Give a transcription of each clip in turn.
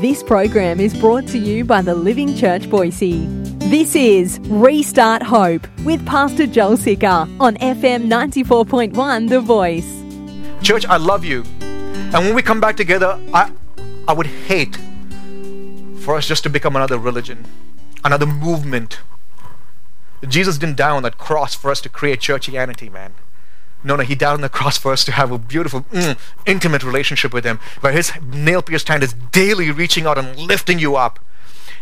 This program is brought to you by the Living Church Boise. This is Restart Hope with Pastor Joel Sicker on FM 94.1 The Voice. Church, I love you. And when we come back together, I, I would hate for us just to become another religion, another movement. Jesus didn't die on that cross for us to create churchianity, man. No, no, he died on the cross for us to have a beautiful, mm, intimate relationship with him, where his nail pierced hand is daily reaching out and lifting you up,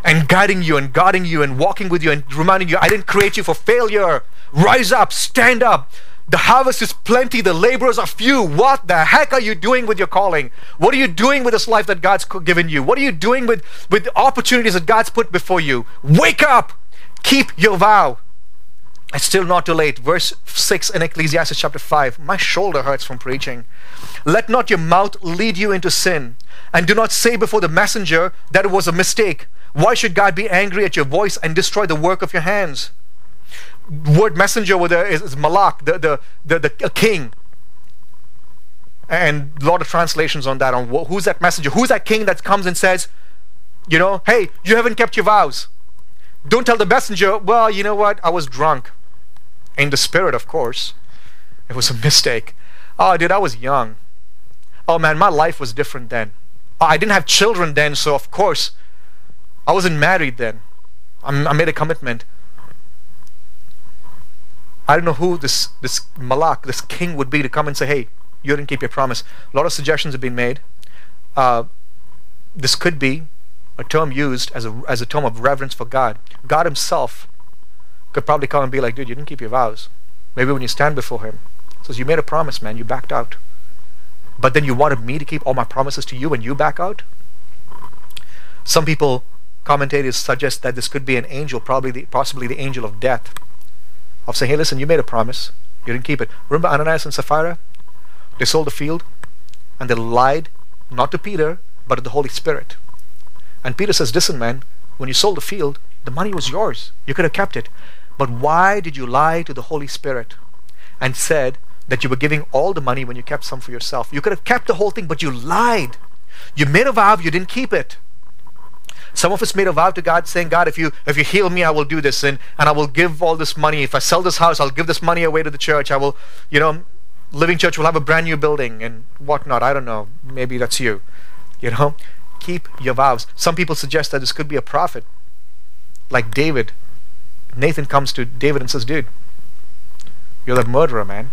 and guiding you, and guarding you, and walking with you, and reminding you, I didn't create you for failure. Rise up, stand up. The harvest is plenty, the laborers are few. What the heck are you doing with your calling? What are you doing with this life that God's given you? What are you doing with, with the opportunities that God's put before you? Wake up! Keep your vow. It's still not too late. Verse 6 in Ecclesiastes chapter 5. My shoulder hurts from preaching. Let not your mouth lead you into sin, and do not say before the messenger that it was a mistake. Why should God be angry at your voice and destroy the work of your hands? Word messenger with a, is, is malak, the, the, the, the king. And a lot of translations on that, on who's that messenger, who's that king that comes and says, you know, hey, you haven't kept your vows. Don't tell the messenger, well, you know what, I was drunk in the spirit, of course. It was a mistake. Oh, dude, I was young. Oh, man, my life was different then. Oh, I didn't have children then, so of course, I wasn't married then. I'm, I made a commitment. I don't know who this, this malak, this king would be to come and say, hey, you didn't keep your promise. A lot of suggestions have been made. Uh, this could be a term used as a, as a term of reverence for God. God Himself could probably come and be like, dude, you didn't keep your vows. Maybe when you stand before him, says, you made a promise, man, you backed out. But then you wanted me to keep all my promises to you and you back out? Some people, commentators suggest that this could be an angel, probably the, possibly the angel of death, of saying, hey, listen, you made a promise, you didn't keep it. Remember Ananias and Sapphira? They sold the field and they lied, not to Peter, but to the Holy Spirit. And Peter says, listen, man, when you sold the field, the money was yours. You could have kept it. But why did you lie to the Holy Spirit and said that you were giving all the money when you kept some for yourself? You could have kept the whole thing, but you lied. You made a vow, you didn't keep it. Some of us made a vow to God saying, God, if you if you heal me, I will do this and, and I will give all this money. If I sell this house, I'll give this money away to the church. I will, you know, Living Church will have a brand new building and whatnot. I don't know. Maybe that's you. You know? Keep your vows. Some people suggest that this could be a prophet. Like David Nathan comes to David and says, Dude, you're that murderer, man.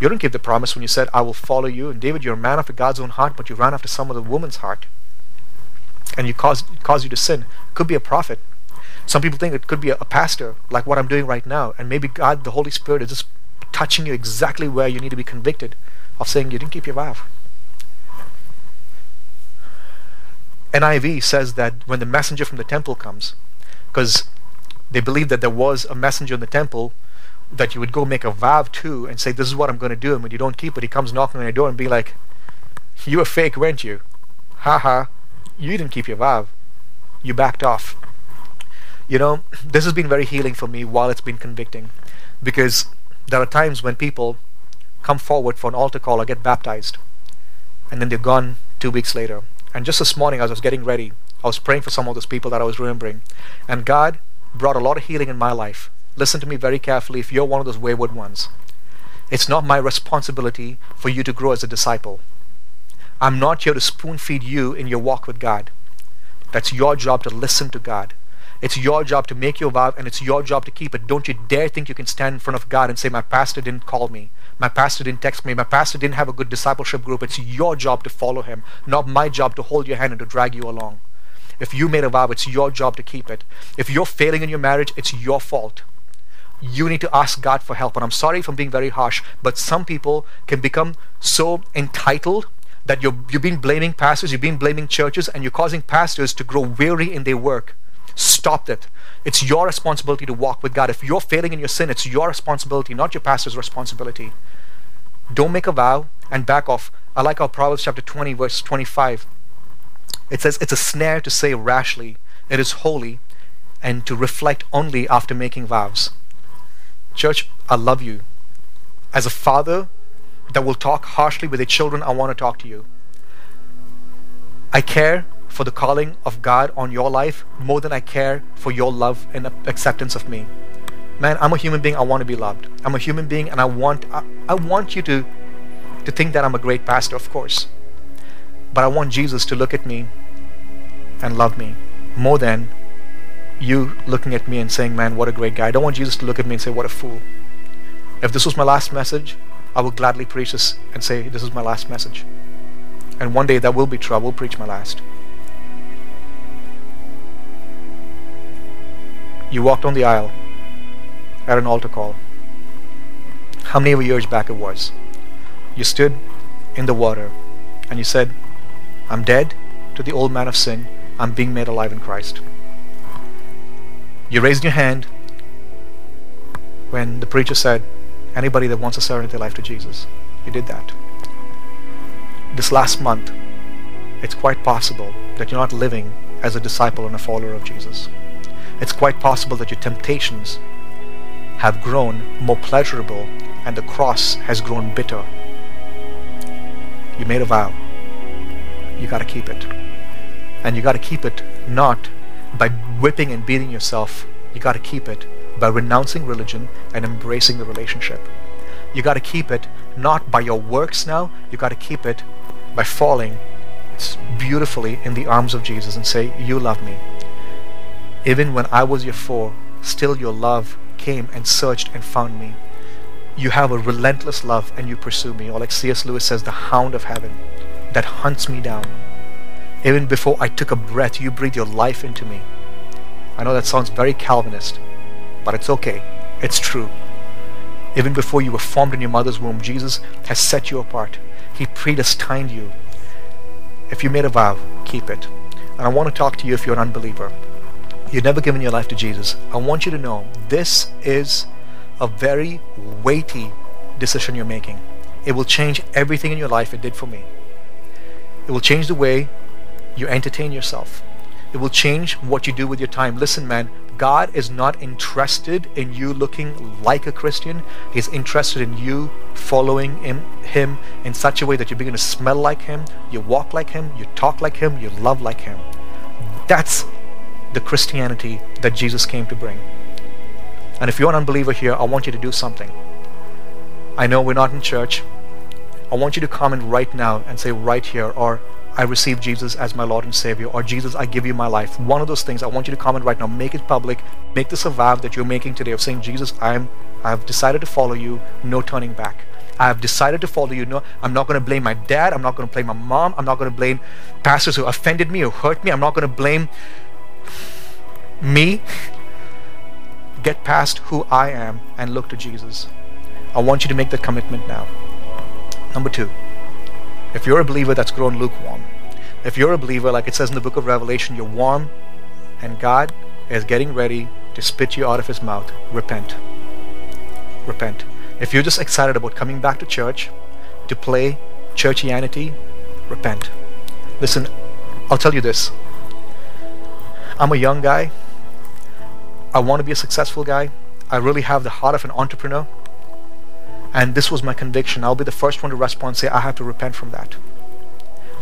You didn't keep the promise when you said, I will follow you. And David, you're a man after God's own heart, but you ran after some other woman's heart. And you caused, caused you to sin. Could be a prophet. Some people think it could be a, a pastor, like what I'm doing right now. And maybe God, the Holy Spirit, is just touching you exactly where you need to be convicted of saying you didn't keep your vow. NIV says that when the messenger from the temple comes, because they believed that there was a messenger in the temple that you would go make a vow to and say, This is what I'm going to do. And when you don't keep it, he comes knocking on your door and be like, You were fake, weren't you? Ha ha. You didn't keep your vow. You backed off. You know, this has been very healing for me while it's been convicting. Because there are times when people come forward for an altar call or get baptized. And then they're gone two weeks later. And just this morning, as I was getting ready, I was praying for some of those people that I was remembering. And God brought a lot of healing in my life. Listen to me very carefully if you're one of those wayward ones. It's not my responsibility for you to grow as a disciple. I'm not here to spoon feed you in your walk with God. That's your job to listen to God. It's your job to make your vow and it's your job to keep it. Don't you dare think you can stand in front of God and say, My pastor didn't call me. My pastor didn't text me. My pastor didn't have a good discipleship group. It's your job to follow him, not my job to hold your hand and to drag you along. If you made a vow, it's your job to keep it. If you're failing in your marriage, it's your fault. You need to ask God for help. And I'm sorry if I'm being very harsh, but some people can become so entitled that you're, you've been blaming pastors, you've been blaming churches, and you're causing pastors to grow weary in their work. Stop it. It's your responsibility to walk with God. If you're failing in your sin, it's your responsibility, not your pastor's responsibility. Don't make a vow and back off. I like how Proverbs chapter 20, verse 25 it says it's a snare to say rashly, it is holy, and to reflect only after making vows. Church, I love you. As a father that will talk harshly with their children, I want to talk to you. I care for the calling of God on your life more than I care for your love and acceptance of me. Man, I'm a human being. I want to be loved. I'm a human being, and I want I, I want you to to think that I'm a great pastor, of course. But I want Jesus to look at me and love me more than you looking at me and saying, "Man, what a great guy." I don't want Jesus to look at me and say, "What a fool." If this was my last message, I will gladly preach this and say, "This is my last message." And one day that will be true. I will preach my last. You walked on the aisle at an altar call. How many years back it was? You stood in the water and you said, I'm dead to the old man of sin. I'm being made alive in Christ. You raised your hand when the preacher said, Anybody that wants to surrender their life to Jesus. You did that. This last month, it's quite possible that you're not living as a disciple and a follower of Jesus. It's quite possible that your temptations have grown more pleasurable and the cross has grown bitter. You made a vow. You got to keep it. And you got to keep it not by whipping and beating yourself. You got to keep it by renouncing religion and embracing the relationship. You got to keep it not by your works now, you got to keep it by falling beautifully in the arms of Jesus and say, You love me. Even when I was your foe, still your love came and searched and found me. You have a relentless love and you pursue me, or like C.S. Lewis says, the hound of heaven that hunts me down. Even before I took a breath, you breathed your life into me. I know that sounds very Calvinist, but it's okay. It's true. Even before you were formed in your mother's womb, Jesus has set you apart. He predestined you. If you made a vow, keep it. And I want to talk to you if you're an unbeliever. You've never given your life to Jesus. I want you to know this is a very weighty decision you're making. It will change everything in your life. It did for me. It will change the way you entertain yourself. It will change what you do with your time. Listen, man, God is not interested in you looking like a Christian. He's interested in you following him, him in such a way that you begin to smell like Him, you walk like Him, you talk like Him, you love like Him. That's the Christianity that Jesus came to bring. And if you're an unbeliever here, I want you to do something. I know we're not in church. I want you to comment right now and say right here, or I receive Jesus as my Lord and Savior, or Jesus, I give you my life. One of those things. I want you to comment right now. Make it public. Make this a vow that you're making today of saying, Jesus, I'm I've decided to follow you, no turning back. I have decided to follow you. No, I'm not going to blame my dad. I'm not going to blame my mom. I'm not going to blame pastors who offended me or hurt me. I'm not going to blame me. Get past who I am and look to Jesus. I want you to make the commitment now. Number two, if you're a believer that's grown lukewarm, if you're a believer, like it says in the book of Revelation, you're warm and God is getting ready to spit you out of his mouth, repent. Repent. If you're just excited about coming back to church, to play churchianity, repent. Listen, I'll tell you this. I'm a young guy. I want to be a successful guy. I really have the heart of an entrepreneur. And this was my conviction. I'll be the first one to respond say, I have to repent from that.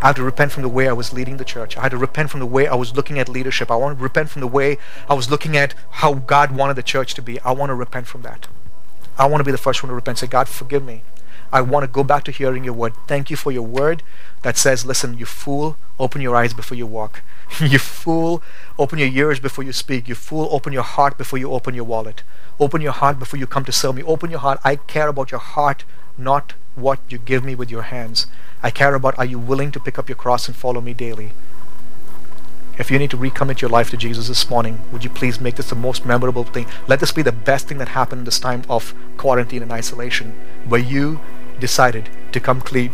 I have to repent from the way I was leading the church. I had to repent from the way I was looking at leadership. I want to repent from the way I was looking at how God wanted the church to be. I want to repent from that. I want to be the first one to repent. Say, God, forgive me. I want to go back to hearing your word. Thank you for your word that says, listen, you fool, open your eyes before you walk. you fool, open your ears before you speak. You fool, open your heart before you open your wallet. Open your heart before you come to serve me. Open your heart. I care about your heart, not what you give me with your hands. I care about are you willing to pick up your cross and follow me daily? If you need to recommit your life to Jesus this morning, would you please make this the most memorable thing? Let this be the best thing that happened this time of quarantine and isolation, where you decided to come clean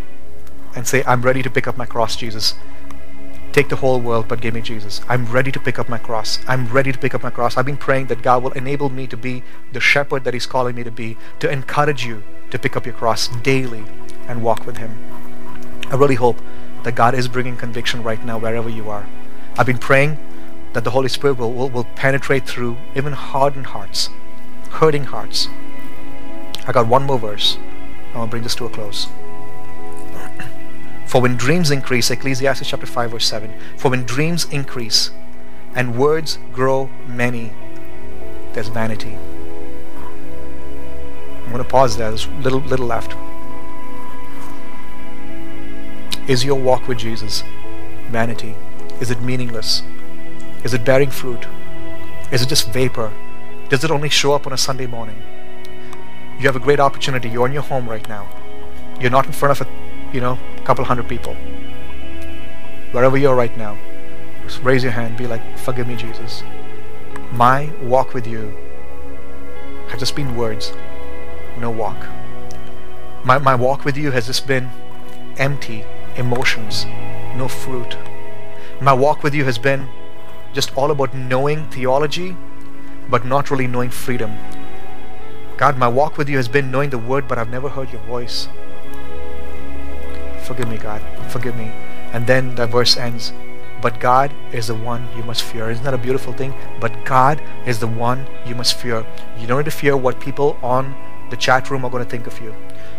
and say, I'm ready to pick up my cross, Jesus. Take the whole world, but give me Jesus. I'm ready to pick up my cross. I'm ready to pick up my cross. I've been praying that God will enable me to be the shepherd that He's calling me to be, to encourage you to pick up your cross daily and walk with Him. I really hope that God is bringing conviction right now wherever you are. I've been praying that the Holy Spirit will, will, will penetrate through even hardened hearts, hurting hearts. I got one more verse. Going to bring this to a close. For when dreams increase, Ecclesiastes chapter 5, verse 7, for when dreams increase and words grow many, there's vanity. I'm going to pause there. There's little, little left. Is your walk with Jesus vanity? Is it meaningless? Is it bearing fruit? Is it just vapor? Does it only show up on a Sunday morning? You have a great opportunity. You're in your home right now. You're not in front of a, you know, couple hundred people. Wherever you are right now, just raise your hand. Be like, "Forgive me, Jesus. My walk with you has just been words, no walk. My my walk with you has just been empty emotions, no fruit. My walk with you has been just all about knowing theology, but not really knowing freedom. God, my walk with you has been knowing the word, but I've never heard your voice. Forgive me, God. Forgive me. And then the verse ends. But God is the one you must fear. Isn't that a beautiful thing? But God is the one you must fear. You don't need to fear what people on the chat room are going to think of you.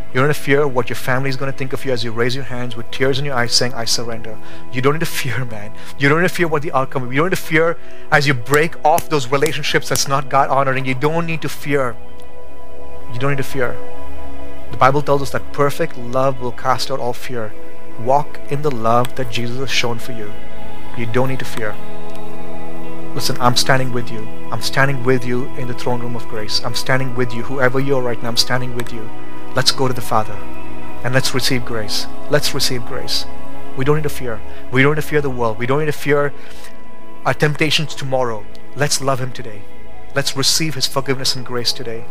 You don't need to fear what your family is going to think of you as you raise your hands with tears in your eyes saying, I surrender. You don't need to fear, man. You don't need to fear what the outcome. You don't need to fear as you break off those relationships that's not God honoring. You don't need to fear. You don't need to fear. The Bible tells us that perfect love will cast out all fear. Walk in the love that Jesus has shown for you. You don't need to fear. Listen, I'm standing with you. I'm standing with you in the throne room of grace. I'm standing with you. Whoever you are right now, I'm standing with you. Let's go to the Father and let's receive grace. Let's receive grace. We don't need to fear. We don't need to fear the world. We don't need to fear our temptations tomorrow. Let's love Him today. Let's receive His forgiveness and grace today.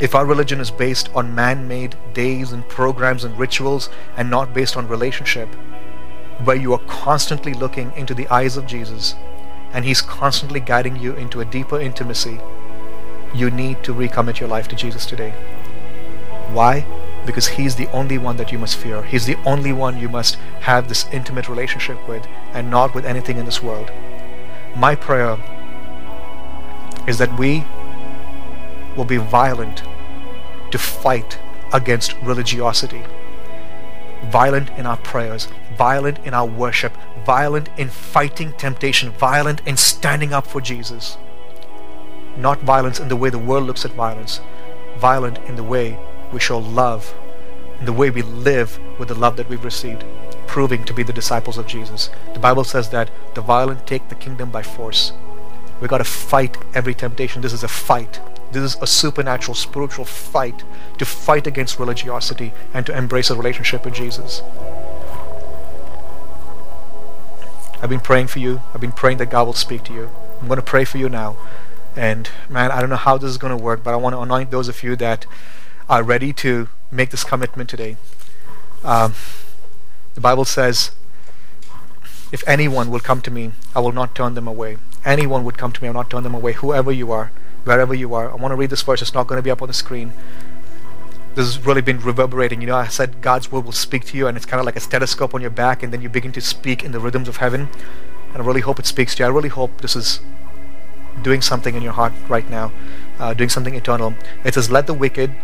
If our religion is based on man made days and programs and rituals and not based on relationship, where you are constantly looking into the eyes of Jesus and He's constantly guiding you into a deeper intimacy, you need to recommit your life to Jesus today. Why? Because He's the only one that you must fear. He's the only one you must have this intimate relationship with and not with anything in this world. My prayer is that we will be violent to fight against religiosity. Violent in our prayers, violent in our worship, violent in fighting temptation, violent in standing up for Jesus. Not violence in the way the world looks at violence, violent in the way we show love, in the way we live with the love that we've received, proving to be the disciples of Jesus. The Bible says that the violent take the kingdom by force. We've got to fight every temptation. This is a fight. This is a supernatural, spiritual fight to fight against religiosity and to embrace a relationship with Jesus. I've been praying for you. I've been praying that God will speak to you. I'm going to pray for you now. And man, I don't know how this is going to work, but I want to anoint those of you that are ready to make this commitment today. Um, the Bible says, if anyone will come to me, I will not turn them away. Anyone would come to me, I will not turn them away. Whoever you are, wherever you are. I want to read this verse. It's not going to be up on the screen. This has really been reverberating. You know, I said God's word will speak to you, and it's kind of like a stethoscope on your back, and then you begin to speak in the rhythms of heaven. And I really hope it speaks to you. I really hope this is doing something in your heart right now, uh, doing something eternal. It says, Let the wicked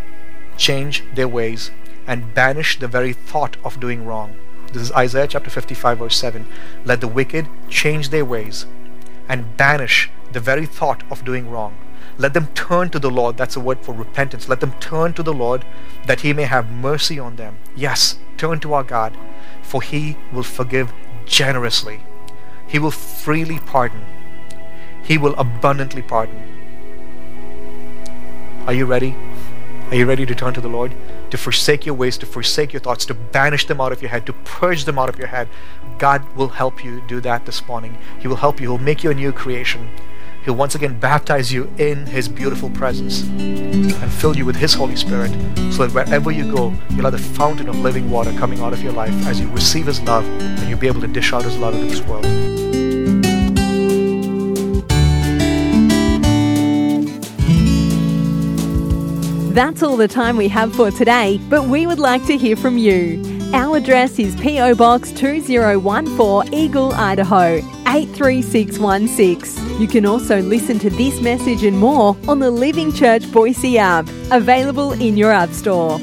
change their ways and banish the very thought of doing wrong. This is Isaiah chapter 55, verse 7. Let the wicked change their ways and banish the very thought of doing wrong. Let them turn to the Lord. That's a word for repentance. Let them turn to the Lord that He may have mercy on them. Yes, turn to our God, for He will forgive generously. He will freely pardon. He will abundantly pardon. Are you ready? Are you ready to turn to the Lord? To forsake your ways, to forsake your thoughts, to banish them out of your head, to purge them out of your head. God will help you do that this morning. He will help you. He'll make you a new creation. He'll once again baptize you in His beautiful presence and fill you with His Holy Spirit so that wherever you go, you'll have the fountain of living water coming out of your life as you receive His love and you'll be able to dish out His love into this world. That's all the time we have for today, but we would like to hear from you. Our address is PO Box 2014 Eagle, Idaho 83616. You can also listen to this message and more on the Living Church Boise app, available in your App Store.